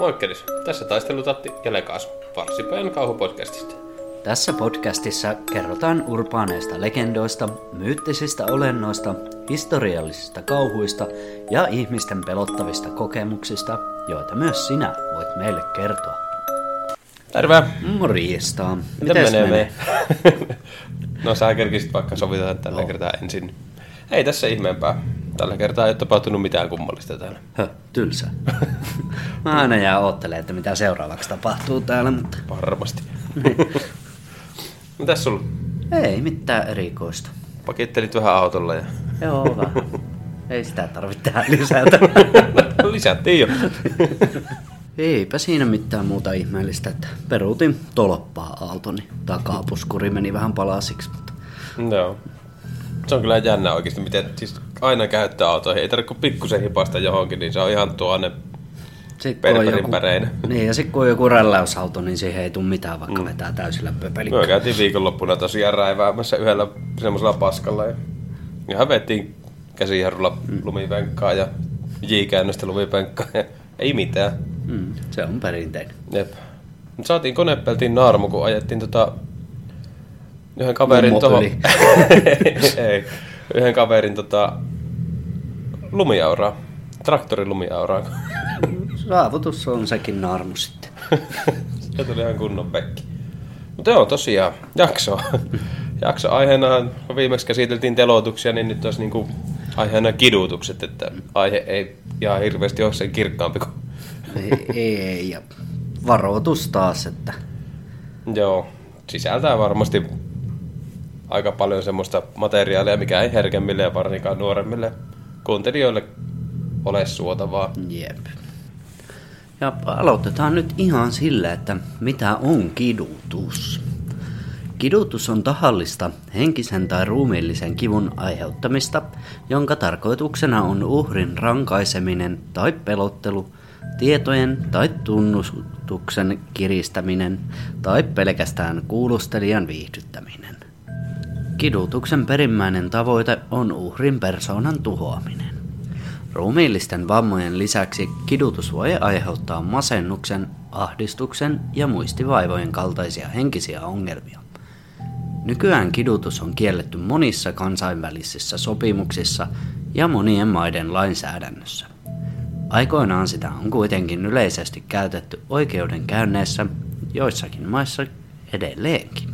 Moikkelis, tässä taistelutatti ja Lekas, Varsipäin kauhupodcastista. Tässä podcastissa kerrotaan urbaaneista legendoista, myyttisistä olennoista, historiallisista kauhuista ja ihmisten pelottavista kokemuksista, joita myös sinä voit meille kertoa. Terve! Morjesta. Miten menee me? no sä kerkisit vaikka sovitaan tällä Joo. kertaa ensin. Ei tässä ihmeempää. Tällä kertaa ei ole tapahtunut mitään kummallista täällä. Höh, tylsä. Mä aina jää oottelemaan, että mitä seuraavaksi tapahtuu täällä, mutta Varmasti. Mitäs sulla? ei mitään erikoista. Pakittelit vähän autolla ja Joo, vähän. Ei sitä tarvitse tähän lisätä. lisättiin jo. Eipä siinä mitään muuta ihmeellistä, että peruutin tolppaa aaltoni. Takapuskuri meni vähän palasiksi, mutta Joo. Se on kyllä jännä oikeasti, miten siis aina käyttää autoihin. Ei tarvitse pikkusen hipasta johonkin, niin se on ihan tuonne sit, kun on perperin joku, päreinen. niin, ja sitten kun on joku rälläysauto, niin siihen ei tule mitään, vaikka mm. vetää täysillä pöpelikköä. Me käytiin viikonloppuna tosiaan räiväämässä yhdellä semmoisella paskalla ja ihan vettiin käsijarrulla lumipenkkaa ja J-käännöstä lumipenkkaa ja ei mitään. Mm, se on perinteinen. Jep. Mut saatiin konepeltiin naarmu, kun ajettiin tota yhden kaverin Mummo tuohon... ei, yhden kaverin tota lumiauraa. Traktorin lumiauraa. Saavutus on sekin naarmu sitten. Se tuli ihan kunnon pekki. Mutta joo, tosiaan, jakso. jakso aiheena viimeksi käsiteltiin teloituksia, niin nyt olisi niinku aiheena kidutukset, että aihe ei ihan hirveästi ole sen kirkkaampi kuin... ei, ei, ei, ja varoitus taas, että Joo, sisältää varmasti aika paljon semmoista materiaalia, mikä ei herkemmille ja varsinkaan nuoremmille kuuntelijoille ole suotavaa. jep. Ja aloitetaan nyt ihan sillä, että mitä on kidutus. Kidutus on tahallista henkisen tai ruumiillisen kivun aiheuttamista, jonka tarkoituksena on uhrin rankaiseminen tai pelottelu, tietojen tai tunnustuksen kiristäminen tai pelkästään kuulustelijan viihdyttäminen. Kidutuksen perimmäinen tavoite on uhrin persoonan tuhoaminen. Ruumiillisten vammojen lisäksi kidutus voi aiheuttaa masennuksen, ahdistuksen ja muistivaivojen kaltaisia henkisiä ongelmia. Nykyään kidutus on kielletty monissa kansainvälisissä sopimuksissa ja monien maiden lainsäädännössä. Aikoinaan sitä on kuitenkin yleisesti käytetty oikeudenkäynneissä joissakin maissa edelleenkin.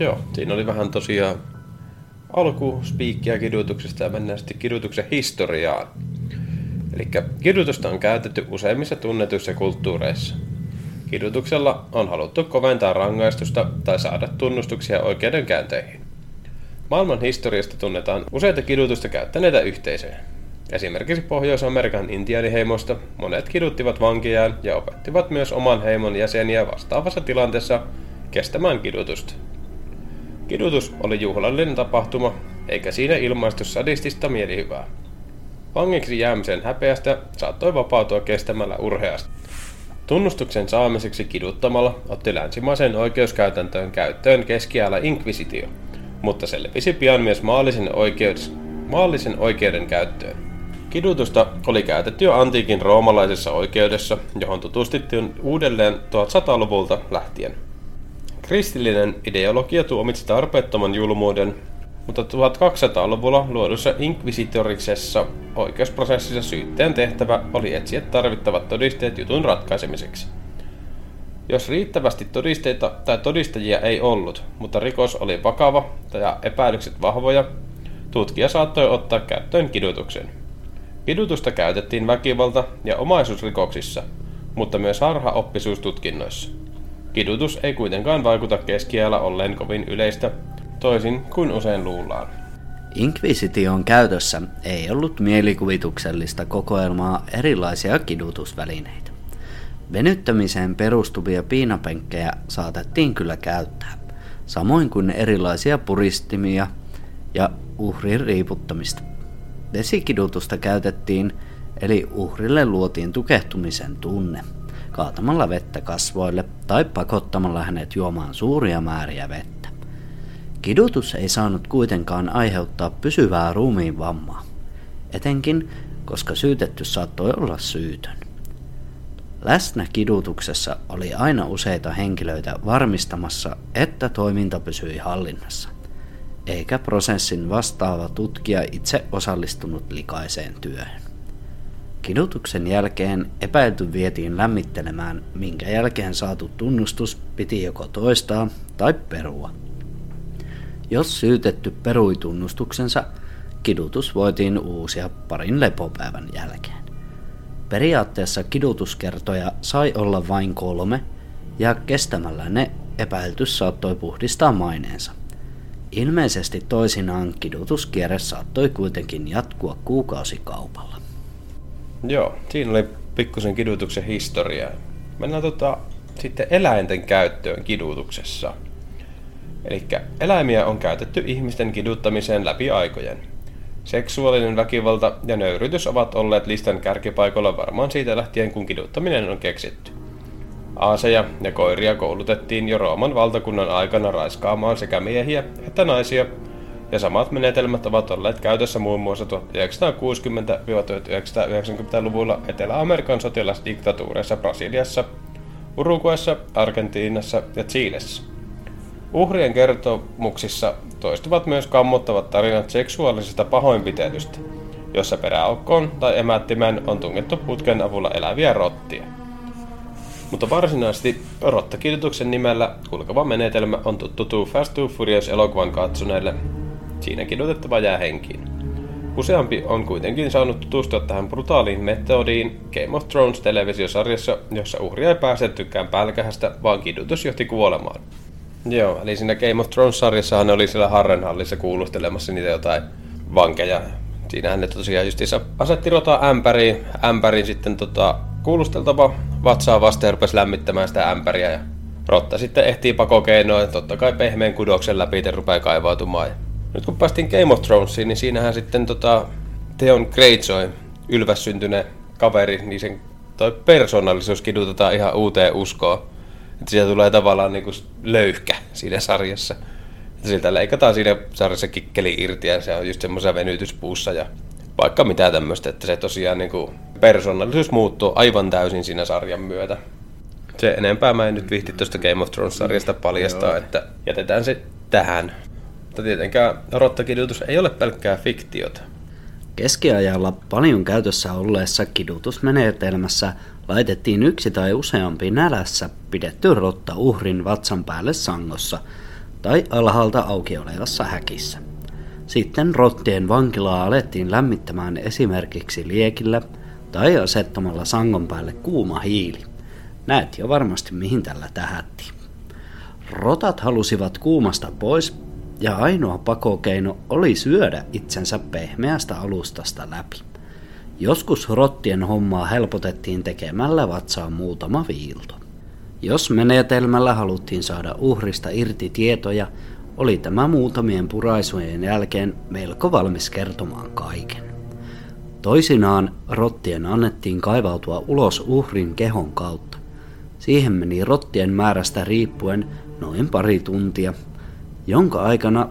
Joo, siinä oli vähän tosiaan alkuspiikkiä kidutuksesta ja mennään sitten kidutuksen historiaan. Eli kidutusta on käytetty useimmissa tunnetuissa kulttuureissa. Kidutuksella on haluttu koventaa rangaistusta tai saada tunnustuksia oikeudenkäynteihin. Maailman historiasta tunnetaan useita kidutusta käyttäneitä yhteisöjä. Esimerkiksi Pohjois-Amerikan intiaaniheimosta monet kiduttivat vankejaan ja opettivat myös oman heimon jäseniä vastaavassa tilanteessa kestämään kidutusta. Kidutus oli juhlallinen tapahtuma, eikä siinä ilmaistu sadistista mielihyvää. Vangiksi jäämisen häpeästä saattoi vapautua kestämällä urheasti. Tunnustuksen saamiseksi kiduttamalla otti länsimaisen oikeuskäytäntöön käyttöön keskiajalla inkvisitio, mutta se levisi pian myös maallisen, oikeus, maallisen oikeuden käyttöön. Kidutusta oli käytetty jo antiikin roomalaisessa oikeudessa, johon tutustuttiin uudelleen 1100-luvulta lähtien. Kristillinen ideologia tuomitsi tarpeettoman julmuuden, mutta 1200-luvulla luodussa inkvisitoriksessa oikeusprosessissa syytteen tehtävä oli etsiä tarvittavat todisteet jutun ratkaisemiseksi. Jos riittävästi todisteita tai todistajia ei ollut, mutta rikos oli vakava ja epäilykset vahvoja, tutkija saattoi ottaa käyttöön kidutuksen. Kidutusta käytettiin väkivalta- ja omaisuusrikoksissa, mutta myös harhaoppisuustutkinnoissa. Kidutus ei kuitenkaan vaikuta keskiajalla olleen kovin yleistä, toisin kuin usein luullaan. Inkvisition käytössä ei ollut mielikuvituksellista kokoelmaa erilaisia kidutusvälineitä. Venyttämiseen perustuvia piinapenkkejä saatettiin kyllä käyttää, samoin kuin erilaisia puristimia ja uhrin riiputtamista. Vesikidutusta käytettiin, eli uhrille luotiin tukehtumisen tunne, kaatamalla vettä kasvoille tai pakottamalla hänet juomaan suuria määriä vettä. Kidutus ei saanut kuitenkaan aiheuttaa pysyvää ruumiin vammaa, etenkin koska syytetty saattoi olla syytön. Läsnä kidutuksessa oli aina useita henkilöitä varmistamassa, että toiminta pysyi hallinnassa, eikä prosessin vastaava tutkija itse osallistunut likaiseen työhön. Kidutuksen jälkeen epäilty vietiin lämmittelemään, minkä jälkeen saatu tunnustus piti joko toistaa tai perua. Jos syytetty perui tunnustuksensa, kidutus voitiin uusia parin lepopäivän jälkeen. Periaatteessa kidutuskertoja sai olla vain kolme, ja kestämällä ne epäilty saattoi puhdistaa maineensa. Ilmeisesti toisinaan kidutuskierre saattoi kuitenkin jatkua kuukausikaupalla. Joo, siinä oli pikkusen kidutuksen historiaa. Mennään tota, sitten eläinten käyttöön kidutuksessa. Eli eläimiä on käytetty ihmisten kiduttamiseen läpi aikojen. Seksuaalinen väkivalta ja nöyrytys ovat olleet listan kärkipaikoilla varmaan siitä lähtien, kun kiduttaminen on keksitty. Aaseja ja koiria koulutettiin jo Rooman valtakunnan aikana raiskaamaan sekä miehiä että naisia, ja samat menetelmät ovat olleet käytössä muun muassa 1960-1990-luvulla Etelä-Amerikan sotilasdiktatuureissa Brasiliassa, Uruguayssa, Argentiinassa ja Chiilessä. Uhrien kertomuksissa toistuvat myös kammottavat tarinat seksuaalisesta pahoinpitelystä, jossa peräaukkoon tai emättimään on tungettu putken avulla eläviä rottia. Mutta varsinaisesti rottakidutuksen nimellä kulkeva menetelmä on tuttu Too Fast Too Furious elokuvan katsoneille. Siinä kidutettava jää henkiin. Useampi on kuitenkin saanut tutustua tähän brutaaliin metodiin Game of Thrones televisiosarjassa, jossa uhria ei pääsettykään pälkähästä, vaan kidutus johti kuolemaan. Joo, eli siinä Game of Thrones-sarjassahan ne oli siellä Harrenhallissa kuulustelemassa niitä jotain vankeja. Siinähän ne tosiaan justiinsa asetti rotaa ämpäriin, ämpäriin sitten tota, kuulusteltava vatsaa vasten ja rupesi lämmittämään sitä ämpäriä ja rotta sitten ehtii pakokeinoin, totta kai pehmeän kudoksen läpi rupeaa kaivautumaan. Nyt kun päästiin Game of Thronesiin, niin siinähän sitten tota, Theon Greyjoy, ylvässyntyneen kaveri, niin sen toi persoonallisuus kidutetaan ihan uuteen uskoon. Että siitä tulee tavallaan niin kuin löyhkä siinä sarjassa. Että siltä leikataan siinä sarjassa kikkeli irti ja se on just semmoisia venytyspuussa ja vaikka mitä tämmöistä, että se tosiaan niin kuin persoonallisuus muuttuu aivan täysin siinä sarjan myötä. Se enempää mä en nyt vihti tuosta Game of Thrones-sarjasta paljastaa, että jätetään se tähän. Mutta tietenkään rottakidutus ei ole pelkkää fiktiota. Keskiajalla paljon käytössä olleessa kidutusmenetelmässä laitettiin yksi tai useampi nälässä pidetty rotta uhrin vatsan päälle sangossa tai alhaalta auki olevassa häkissä. Sitten rottien vankilaa alettiin lämmittämään esimerkiksi liekillä tai asettamalla sangon päälle kuuma hiili. Näet jo varmasti mihin tällä tähätti. Rotat halusivat kuumasta pois ja ainoa pakokeino oli syödä itsensä pehmeästä alustasta läpi. Joskus rottien hommaa helpotettiin tekemällä vatsaan muutama viilto. Jos menetelmällä haluttiin saada uhrista irti tietoja, oli tämä muutamien puraisujen jälkeen melko valmis kertomaan kaiken. Toisinaan rottien annettiin kaivautua ulos uhrin kehon kautta. Siihen meni rottien määrästä riippuen noin pari tuntia, jonka aikana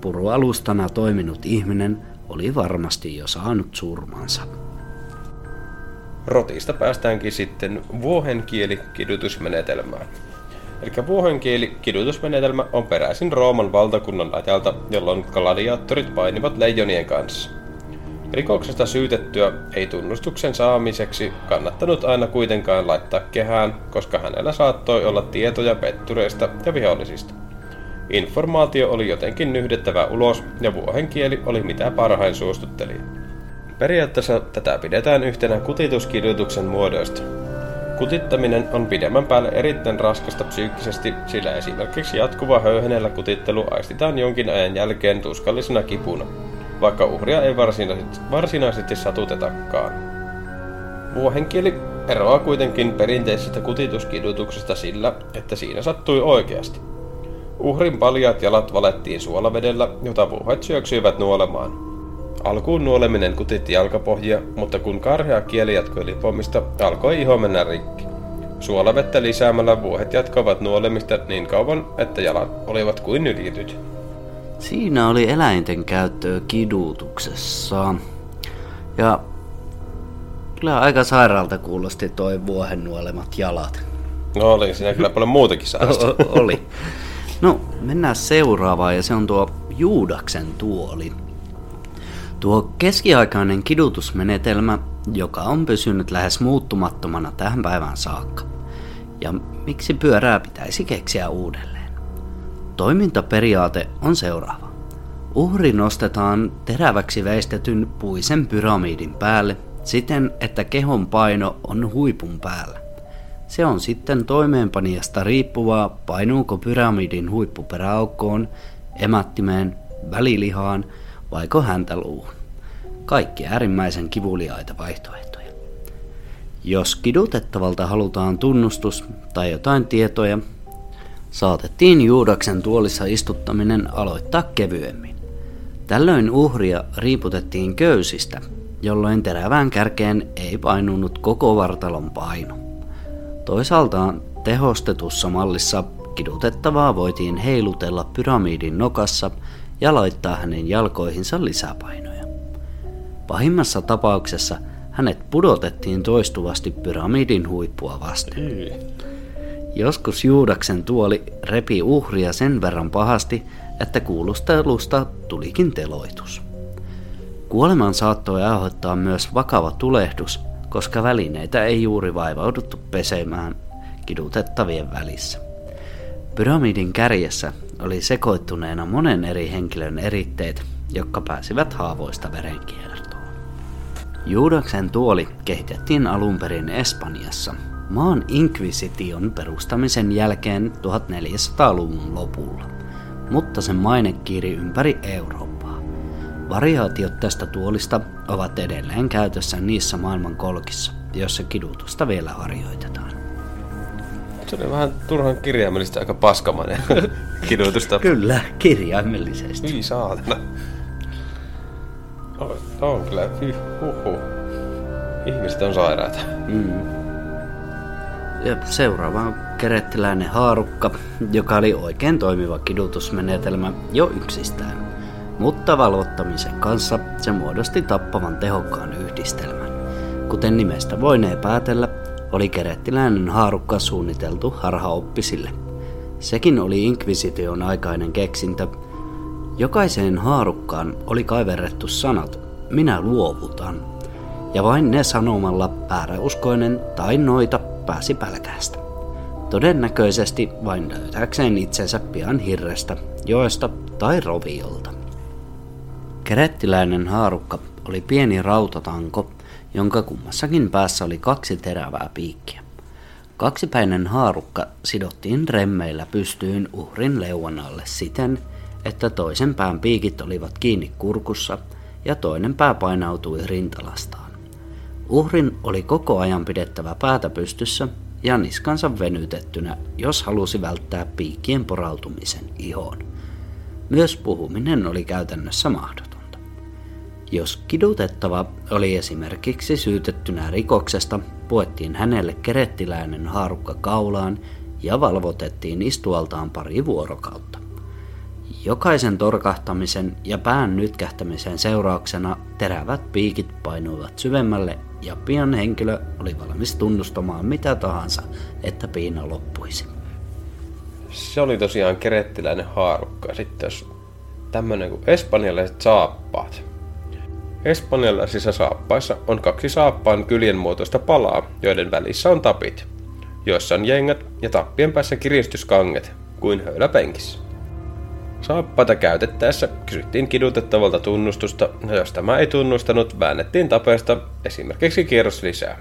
purualustana toiminut ihminen oli varmasti jo saanut surmansa. Rotista päästäänkin sitten vuohenkieli kidutusmenetelmään. Eli vuohenkieli kidutusmenetelmä on peräisin Rooman valtakunnan ajalta, jolloin gladiaattorit painivat leijonien kanssa. Rikoksesta syytettyä ei tunnustuksen saamiseksi kannattanut aina kuitenkaan laittaa kehään, koska hänellä saattoi olla tietoja pettureista ja vihollisista. Informaatio oli jotenkin nyhdettävä ulos ja vuohenkieli oli mitä parhain suostuttelija. Periaatteessa tätä pidetään yhtenä kutituskidutuksen muodoista. Kutittaminen on pidemmän päälle erittäin raskasta psyykkisesti, sillä esimerkiksi jatkuva höyhenellä kutittelu aistitaan jonkin ajan jälkeen tuskallisena kipuna, vaikka uhria ei varsinaisesti, varsinaisesti satutetakaan. Vuohenkieli eroaa kuitenkin perinteisestä kutituskidutuksesta sillä, että siinä sattui oikeasti. Uhrin paljaat jalat valettiin suolavedellä, jota vuohet syöksyivät nuolemaan. Alkuun nuoleminen kutitti jalkapohjia, mutta kun karhea kieli jatkoi lipomista, alkoi iho mennä rikki. Suolavettä lisäämällä vuohet jatkoivat nuolemista niin kauan, että jalat olivat kuin nyljityt. Siinä oli eläinten käyttöä kidutuksessa. Ja Kyllä aika sairaalta kuulosti toi vuohen nuolemat jalat. No oli siinä kyllä paljon muutakin. O- oli. No, mennään seuraavaan ja se on tuo Juudaksen tuoli. Tuo keskiaikainen kidutusmenetelmä, joka on pysynyt lähes muuttumattomana tähän päivään saakka. Ja miksi pyörää pitäisi keksiä uudelleen? Toimintaperiaate on seuraava. Uhri nostetaan teräväksi veistetyn puisen pyramidin päälle siten, että kehon paino on huipun päällä. Se on sitten toimeenpanijasta riippuvaa, painuuko pyramidin huippu peräaukkoon, emättimeen, välilihaan vaiko häntäluuhun. Kaikki äärimmäisen kivuliaita vaihtoehtoja. Jos kidutettavalta halutaan tunnustus tai jotain tietoja, saatettiin Juudaksen tuolissa istuttaminen aloittaa kevyemmin. Tällöin uhria riiputettiin köysistä, jolloin terävään kärkeen ei painunut koko vartalon paino. Toisaalta tehostetussa mallissa kidutettavaa voitiin heilutella pyramidin nokassa ja laittaa hänen jalkoihinsa lisäpainoja. Pahimmassa tapauksessa hänet pudotettiin toistuvasti pyramidin huippua vasten. Joskus Juudaksen tuoli repi uhria sen verran pahasti, että kuulustelusta tulikin teloitus. Kuoleman saattoi aiheuttaa myös vakava tulehdus, koska välineitä ei juuri vaivauduttu pesemään kidutettavien välissä. Pyramidin kärjessä oli sekoittuneena monen eri henkilön eritteet, jotka pääsivät haavoista verenkiertoon. Juudaksen tuoli kehitettiin alun perin Espanjassa maan inkvisition perustamisen jälkeen 1400-luvun lopulla, mutta sen maine kiiri ympäri Eurooppaa. Variaatiot tästä tuolista ovat edelleen käytössä niissä maailman kolkissa, joissa kidutusta vielä harjoitetaan. Se oli vähän turhan kirjaimellisesti aika paskamainen kidutusta. Kyllä, kirjaimellisesti. Hyi saatana. No, on kyllä, huhu. Ihmiset on sairaita. Mm. Ja seuraava on kerettiläinen haarukka, joka oli oikein toimiva kidutusmenetelmä jo yksistään. Mutta valvottamisen kanssa se muodosti tappavan tehokkaan yhdistelmän. Kuten nimestä voinee päätellä, oli kerettiläinen haarukka suunniteltu harhaoppisille. Sekin oli inkvisition aikainen keksintö. Jokaiseen haarukkaan oli kaiverrettu sanat, minä luovutan. Ja vain ne sanomalla vääräuskoinen tai noita pääsi pälkästä. Todennäköisesti vain löytääkseen itsensä pian hirrestä, joesta tai roviolta. Kerettiläinen haarukka oli pieni rautatanko, jonka kummassakin päässä oli kaksi terävää piikkiä. Kaksipäinen haarukka sidottiin remmeillä pystyyn uhrin leuan alle siten, että toisen pään piikit olivat kiinni kurkussa ja toinen pää painautui rintalastaan. Uhrin oli koko ajan pidettävä päätä pystyssä ja niskansa venytettynä, jos halusi välttää piikkien porautumisen ihoon. Myös puhuminen oli käytännössä mahdotonta. Jos kidutettava oli esimerkiksi syytettynä rikoksesta, puettiin hänelle kerettiläinen haarukka kaulaan ja valvotettiin istualtaan pari vuorokautta. Jokaisen torkahtamisen ja pään nytkähtämisen seurauksena terävät piikit painuivat syvemmälle ja pian henkilö oli valmis tunnustamaan mitä tahansa, että piina loppuisi. Se oli tosiaan kerettiläinen haarukka. Sitten jos tämmönen kuin espanjalaiset saappaat. Espanjalaisissa saappaissa on kaksi saappaan kyljen muotoista palaa, joiden välissä on tapit, joissa on jengät ja tappien päässä kiristyskanget, kuin höyläpenkissä. Saappaita käytettäessä kysyttiin kidutettavalta tunnustusta, ja jos tämä ei tunnustanut, väännettiin tapeesta esimerkiksi kierros lisää.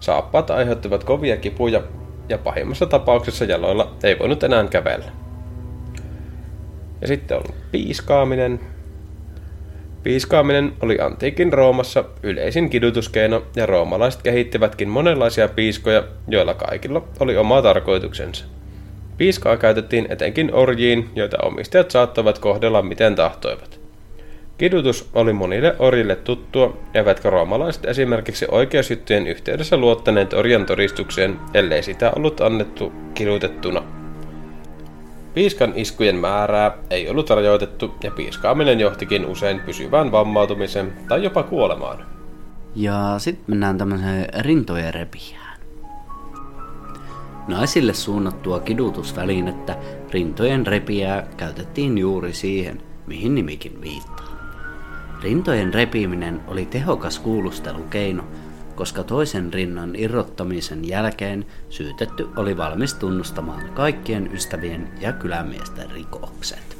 Saappaat aiheuttivat kovia kipuja, ja pahimmassa tapauksessa jaloilla ei voinut enää kävellä. Ja sitten on piiskaaminen. Piiskaaminen oli antiikin Roomassa yleisin kidutuskeino, ja roomalaiset kehittivätkin monenlaisia piiskoja, joilla kaikilla oli oma tarkoituksensa. Piiskaa käytettiin etenkin orjiin, joita omistajat saattavat kohdella miten tahtoivat. Kidutus oli monille orjille tuttua, eivätkä roomalaiset esimerkiksi oikeusjuttujen yhteydessä luottaneet orjan todistukseen, ellei sitä ollut annettu kidutettuna. Piiskan iskujen määrää ei ollut rajoitettu ja piiskaaminen johtikin usein pysyvään vammautumiseen tai jopa kuolemaan. Ja sitten mennään tämmöiseen rintojen repijään. Naisille suunnattua kidutusvälinettä rintojen repiää käytettiin juuri siihen, mihin nimikin viittaa. Rintojen repiminen oli tehokas kuulustelukeino, koska toisen rinnan irrottamisen jälkeen syytetty oli valmis tunnustamaan kaikkien ystävien ja kylämiesten rikokset.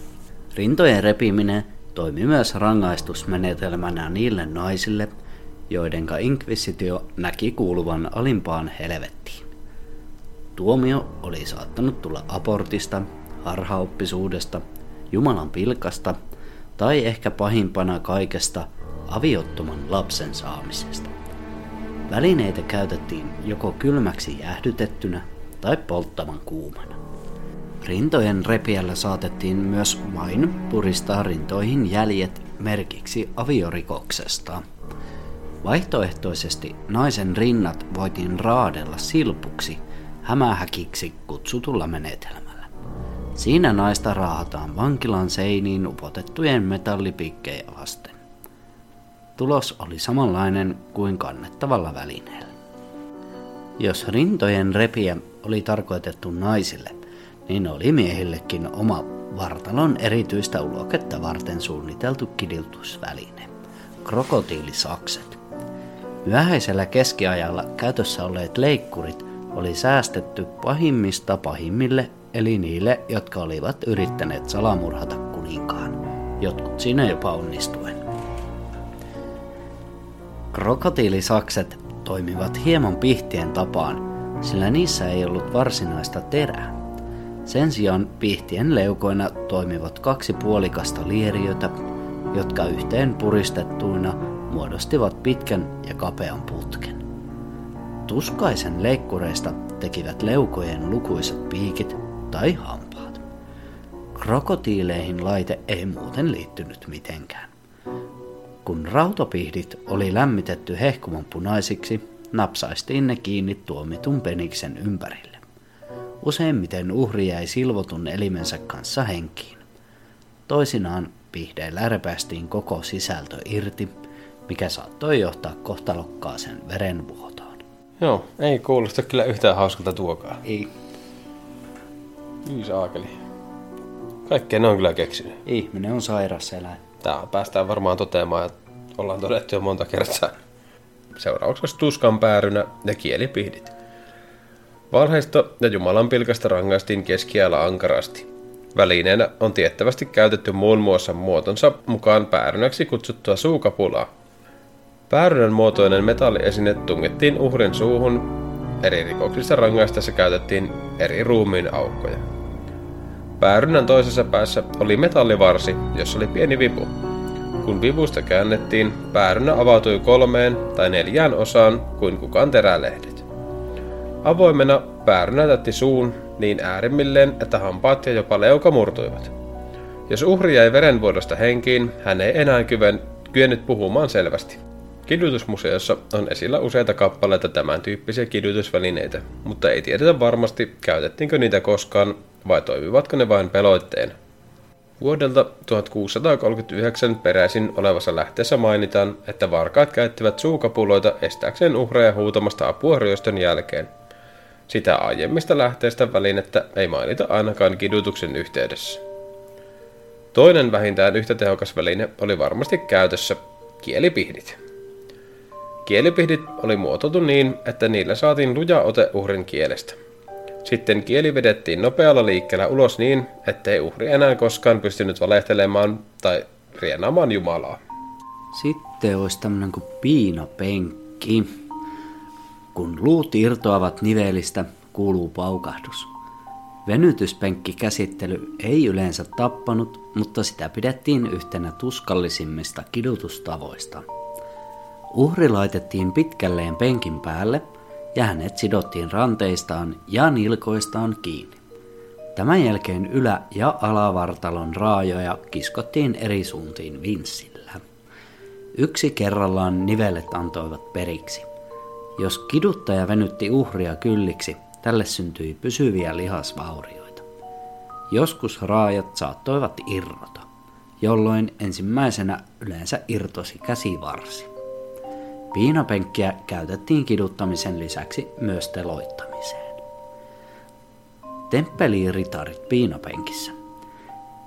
Rintojen repiminen toimi myös rangaistusmenetelmänä niille naisille, joidenka inkvisitio näki kuuluvan alimpaan helvettiin. Tuomio oli saattanut tulla abortista, harhaoppisuudesta, Jumalan pilkasta tai ehkä pahimpana kaikesta aviottoman lapsen saamisesta. Välineitä käytettiin joko kylmäksi jäähdytettynä tai polttavan kuumana. Rintojen repiällä saatettiin myös vain puristaa rintoihin jäljet merkiksi aviorikoksesta. Vaihtoehtoisesti naisen rinnat voitiin raadella silpuksi hämähäkiksi kutsutulla menetelmällä. Siinä naista raahataan vankilan seiniin upotettujen metallipikkejä vasten. Tulos oli samanlainen kuin kannettavalla välineellä. Jos rintojen repiä oli tarkoitettu naisille, niin oli miehillekin oma vartalon erityistä uloketta varten suunniteltu kidiltusväline, krokotiilisakset. Myöhäisellä keskiajalla käytössä olleet leikkurit oli säästetty pahimmista pahimmille, eli niille, jotka olivat yrittäneet salamurhata kuninkaan, jotkut siinä jopa onnistuen. Krokotiilisakset toimivat hieman pihtien tapaan, sillä niissä ei ollut varsinaista terää. Sen sijaan pihtien leukoina toimivat kaksi puolikasta lieriötä, jotka yhteen puristettuina muodostivat pitkän ja kapean putken. Tuskaisen leikkureista tekivät leukojen lukuisat piikit tai hampaat. Krokotiileihin laite ei muuten liittynyt mitenkään. Kun rautapihdit oli lämmitetty hehkuman punaisiksi, napsaistiin ne kiinni tuomitun peniksen ympärille. Useimmiten uhri jäi silvotun elimensä kanssa henkiin. Toisinaan pihdeillä repästiin koko sisältö irti, mikä saattoi johtaa kohtalokkaaseen verenvuotoon. Joo, ei kuulosta kyllä yhtään hauskalta tuokaa. Ei. Yys saakeli. Kaikkea ne on kyllä keksinyt. Ihminen on sairas eläin. Tää päästään varmaan toteamaan, että ollaan todettu jo monta kertaa. Seuraavaksi tuskan päärynä ja kielipihdit. Valheista ja Jumalan pilkasta rangaistiin keskiajalla ankarasti. Välineenä on tiettävästi käytetty muun muassa muotonsa mukaan päärynäksi kutsuttua suukapulaa. Päärynän muotoinen metalliesine tungettiin uhrin suuhun, eri rikoksista rangaistaessa käytettiin eri ruumiin aukkoja. Päärynän toisessa päässä oli metallivarsi, jossa oli pieni vipu. Kun vivusta käännettiin, päärynä avautui kolmeen tai neljään osaan kuin kukaan terälehdet. Avoimena päärynä täytti suun niin äärimmilleen, että hampaat ja jopa leuka murtuivat. Jos uhri jäi verenvuodosta henkiin, hän ei enää kyven, kyennyt puhumaan selvästi. Kidutusmuseossa on esillä useita kappaleita tämän tyyppisiä kidutusvälineitä, mutta ei tiedetä varmasti, käytettiinkö niitä koskaan vai toimivatko ne vain peloitteena. Vuodelta 1639 peräisin olevassa lähteessä mainitaan, että varkaat käyttivät suukapuloita estääkseen uhreja huutamasta apua ryöstön jälkeen. Sitä aiemmista lähteistä välinettä ei mainita ainakaan kidutuksen yhteydessä. Toinen vähintään yhtä tehokas väline oli varmasti käytössä, kielipihdit. Kielipihdit oli muotoiltu niin, että niillä saatiin luja ote uhrin kielestä. Sitten kieli vedettiin nopealla liikkeellä ulos niin, ettei uhri enää koskaan pystynyt valehtelemaan tai rienaamaan Jumalaa. Sitten olisi tämmöinen kuin piinapenkki. Kun luut irtoavat nivelistä, kuuluu paukahdus. Venytyspenkkikäsittely ei yleensä tappanut, mutta sitä pidettiin yhtenä tuskallisimmista kidutustavoista. Uhri laitettiin pitkälleen penkin päälle ja hänet sidottiin ranteistaan ja nilkoistaan kiinni. Tämän jälkeen ylä- ja alavartalon raajoja kiskottiin eri suuntiin vinssillä. Yksi kerrallaan nivelet antoivat periksi. Jos kiduttaja venytti uhria kylliksi, tälle syntyi pysyviä lihasvaurioita. Joskus raajat saattoivat irrota, jolloin ensimmäisenä yleensä irtosi käsivarsi. Piinapenkkiä käytettiin kiduttamisen lisäksi myös teloittamiseen. Temppeliritarit piinapenkissä.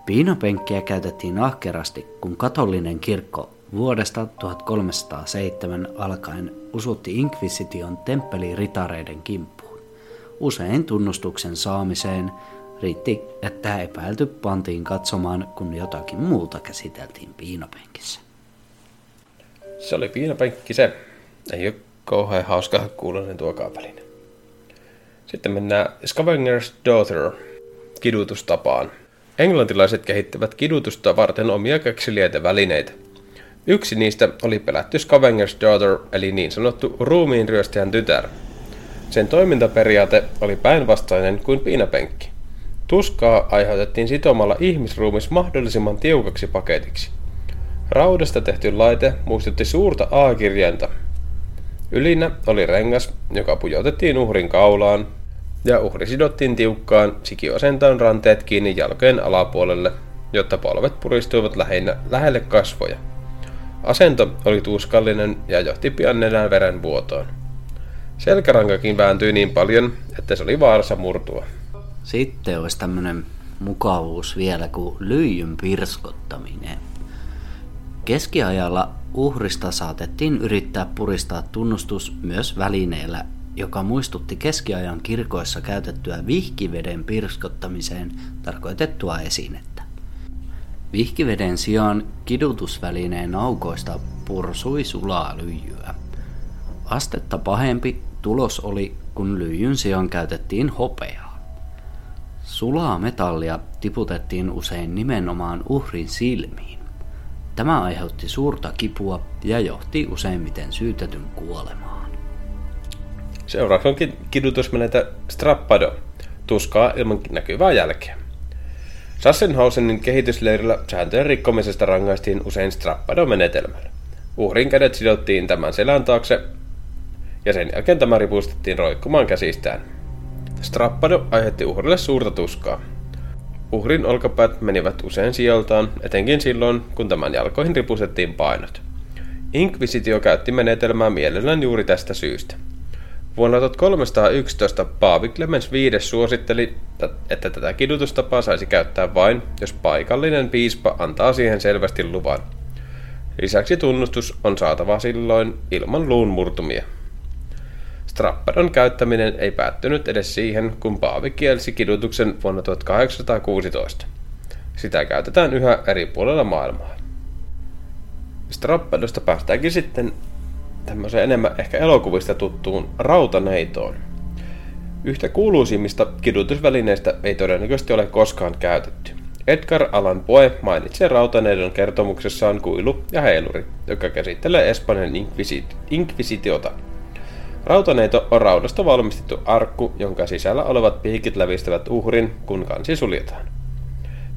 Piinapenkkiä käytettiin ahkerasti, kun katolinen kirkko vuodesta 1307 alkaen usutti inkvisition temppeliritareiden kimppuun. Usein tunnustuksen saamiseen riitti, että epäilty pantiin katsomaan, kun jotakin muuta käsiteltiin piinapenkissä. Se oli piinapenkki se. Ei ole kauhean hauska kuulonen tuo kaapelin. Sitten mennään Scavenger's Daughter kidutustapaan. Englantilaiset kehittävät kidutusta varten omia keksiliäitä välineitä. Yksi niistä oli pelätty Scavenger's Daughter, eli niin sanottu ruumiinryöstäjän tytär. Sen toimintaperiaate oli päinvastainen kuin piinapenkki. Tuskaa aiheutettiin sitomalla ihmisruumis mahdollisimman tiukaksi paketiksi. Raudasta tehty laite muistutti suurta A-kirjainta. Ylinä oli rengas, joka pujotettiin uhrin kaulaan, ja uhri sidottiin tiukkaan sikiosentaan ranteet kiinni jalkojen alapuolelle, jotta polvet puristuivat lähinnä lähelle kasvoja. Asento oli tuskallinen ja johti pian nenän veren vuotoon. Selkärankakin vääntyi niin paljon, että se oli vaarassa murtua. Sitten olisi tämmöinen mukavuus vielä kuin lyijyn pirskottaminen. Keskiajalla uhrista saatettiin yrittää puristaa tunnustus myös välineellä, joka muistutti keskiajan kirkoissa käytettyä vihkiveden pirskottamiseen tarkoitettua esinettä. Vihkiveden sijaan kidutusvälineen aukoista pursui sulaa lyijyä. Astetta pahempi tulos oli, kun lyijyn sijaan käytettiin hopeaa. Sulaa metallia tiputettiin usein nimenomaan uhrin silmiin. Tämä aiheutti suurta kipua ja johti useimmiten syytetyn kuolemaan. Seuraavaksi onkin kidutusmenetä Strappado, tuskaa ilman näkyvää jälkeä. Sassenhausenin kehitysleirillä sääntöjen rikkomisesta rangaistiin usein Strappado-menetelmällä. Uhrin kädet sidottiin tämän selän taakse ja sen jälkeen tämä ripustettiin roikkumaan käsistään. Strappado aiheutti uhrille suurta tuskaa. Uhrin olkapäät menivät usein sijoiltaan, etenkin silloin, kun tämän jalkoihin ripustettiin painot. Inkvisitio käytti menetelmää mielellään juuri tästä syystä. Vuonna 1311 Paavi Clemens V suositteli, että tätä kidutustapaa saisi käyttää vain, jos paikallinen piispa antaa siihen selvästi luvan. Lisäksi tunnustus on saatava silloin ilman luun murtumia. Strappadon käyttäminen ei päättynyt edes siihen, kun Paavi kielsi kidutuksen vuonna 1816. Sitä käytetään yhä eri puolilla maailmaa. Strappadosta päästäänkin sitten tämmöiseen enemmän ehkä elokuvista tuttuun rautaneitoon. Yhtä kuuluisimmista kidutusvälineistä ei todennäköisesti ole koskaan käytetty. Edgar Allan Poe mainitsee rautaneidon kertomuksessaan Kuilu ja Heiluri, joka käsittelee Espanjan inkvisit- inkvisitiota Rautaneito on raudasta valmistettu arkku, jonka sisällä olevat piikit lävistävät uhrin, kun kansi suljetaan.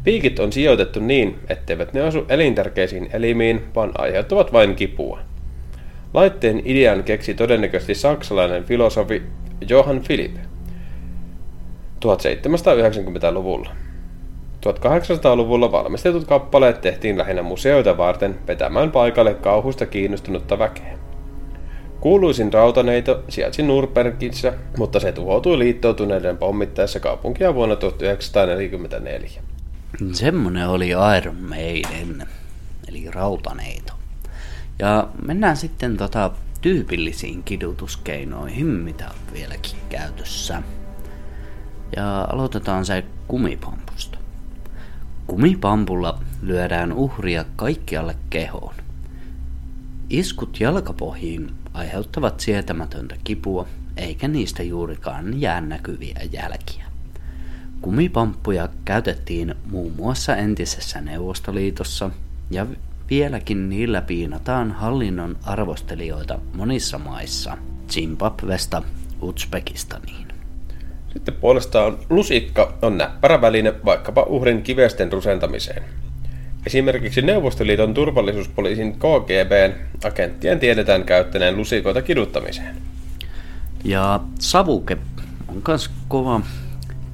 Piikit on sijoitettu niin, etteivät ne osu elintärkeisiin elimiin, vaan aiheuttavat vain kipua. Laitteen idean keksi todennäköisesti saksalainen filosofi Johann Philipp 1790-luvulla. 1800-luvulla valmistetut kappaleet tehtiin lähinnä museoita varten vetämään paikalle kauhusta kiinnostunutta väkeä. Kuuluisin rautaneito sijaitsi Nurbergissä, mutta se tuhoutui liittoutuneiden pommittaessa kaupunkia vuonna 1944. Semmonen oli Iron Maiden, eli rautaneito. Ja mennään sitten tota tyypillisiin kidutuskeinoihin, mitä on vieläkin käytössä. Ja aloitetaan se kumipampusta. Kumipampulla lyödään uhria kaikkialle kehoon. Iskut jalkapohjiin aiheuttavat sietämätöntä kipua, eikä niistä juurikaan jää näkyviä jälkiä. Kumipamppuja käytettiin muun muassa entisessä Neuvostoliitossa ja vieläkin niillä piinataan hallinnon arvostelijoita monissa maissa, Zimbabwesta Uzbekistaniin. Sitten puolestaan lusikka on näppärä väline vaikkapa uhrin kivesten rusentamiseen. Esimerkiksi Neuvostoliiton turvallisuuspoliisin KGBn agenttien tiedetään käyttäneen lusikoita kiduttamiseen. Ja savuke on myös kova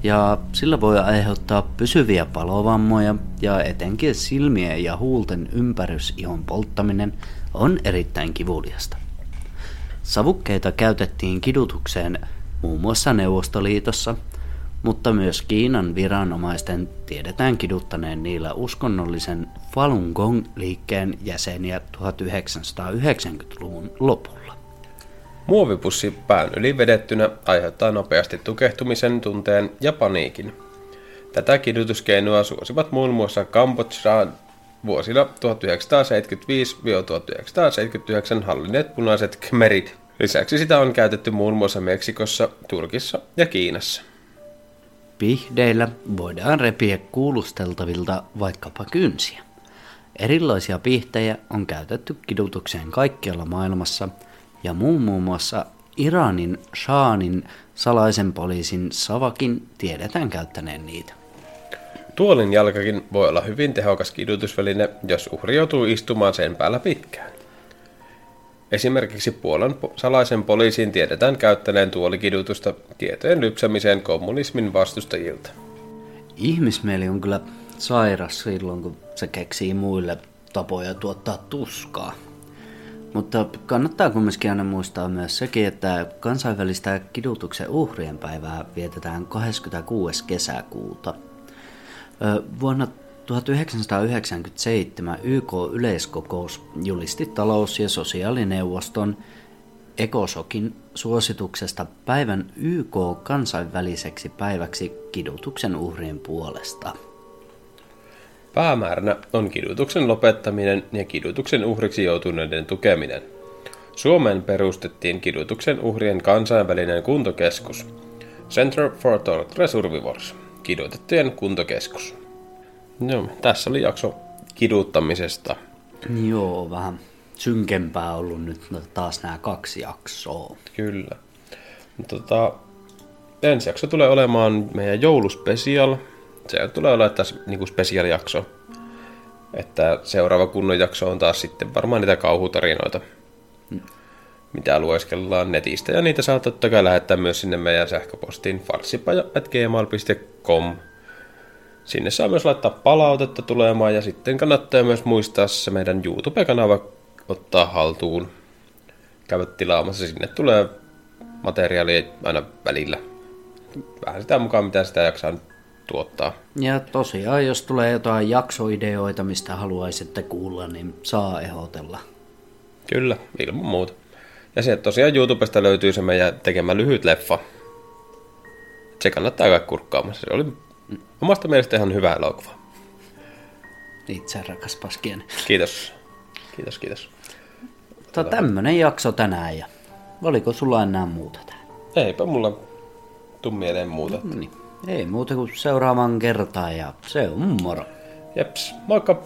ja sillä voi aiheuttaa pysyviä palovammoja ja etenkin silmien ja huulten ympärysihon polttaminen on erittäin kivuliasta. Savukkeita käytettiin kidutukseen muun muassa Neuvostoliitossa, mutta myös Kiinan viranomaisten tiedetään kiduttaneen niillä uskonnollisen Falun Gong-liikkeen jäseniä 1990-luvun lopulla. Muovipussi pään yli vedettynä aiheuttaa nopeasti tukehtumisen tunteen ja paniikin. Tätä kidutuskeinoa suosivat muun muassa Kambodžaan vuosina 1975-1979 hallinneet punaiset kmerit. Lisäksi sitä on käytetty muun muassa Meksikossa, Turkissa ja Kiinassa. Pihdeillä voidaan repiä kuulusteltavilta vaikkapa kynsiä. Erilaisia pihtejä on käytetty kidutukseen kaikkialla maailmassa ja muun muun muassa Iranin Shaanin salaisen poliisin Savakin tiedetään käyttäneen niitä. Tuolin jalkakin voi olla hyvin tehokas kidutusväline, jos uhri joutuu istumaan sen päällä pitkään. Esimerkiksi Puolan salaisen poliisin tiedetään käyttäneen tuolikidutusta tietojen lypsämiseen kommunismin vastustajilta. Ihmismieli on kyllä sairas silloin, kun se keksii muille tapoja tuottaa tuskaa. Mutta kannattaa kumminkin aina muistaa myös sekin, että kansainvälistä kidutuksen uhrien päivää vietetään 26. kesäkuuta. Vuonna 1997 YK-yleiskokous julisti talous- ja sosiaalineuvoston Ekosokin suosituksesta päivän YK kansainväliseksi päiväksi kidutuksen uhrien puolesta. Päämääränä on kidutuksen lopettaminen ja kidutuksen uhriksi joutuneiden tukeminen. Suomeen perustettiin kidutuksen uhrien kansainvälinen kuntokeskus, Center for Torture Survivors, kidutettujen kuntokeskus. Joo, tässä oli jakso kiduttamisesta. Joo, vähän synkempää ollut nyt taas nämä kaksi jaksoa. Kyllä. Tota, ensi jakso tulee olemaan meidän jouluspesial. Se tulee olemaan tässä niinku spesiaalijakso. Että seuraava kunnon jakso on taas sitten varmaan niitä kauhutarinoita, hmm. mitä lueskellaan netistä. Ja niitä saa totta kai lähettää myös sinne meidän sähköpostiin farsipaja.gmail.com. Sinne saa myös laittaa palautetta tulemaan ja sitten kannattaa myös muistaa se meidän YouTube-kanava ottaa haltuun. Käydä tilaamassa, sinne tulee materiaalia aina välillä. Vähän sitä mukaan, mitä sitä jaksaa tuottaa. Ja tosiaan, jos tulee jotain jaksoideoita, mistä haluaisitte kuulla, niin saa ehdotella. Kyllä, ilman muuta. Ja sieltä tosiaan YouTubesta löytyy se meidän tekemä lyhyt leffa. Se kannattaa käydä kurkkaamassa. Se oli omasta mielestä ihan hyvä elokuva. Itse rakas Paskien. Kiitos. Kiitos, kiitos. Mutta tämmönen jakso tänään ja oliko sulla enää muuta tää? Eipä mulla tuu mieleen muuta. No, niin. Ei muuta kuin seuraavaan kertaan ja se on moro. Jeps, moikka!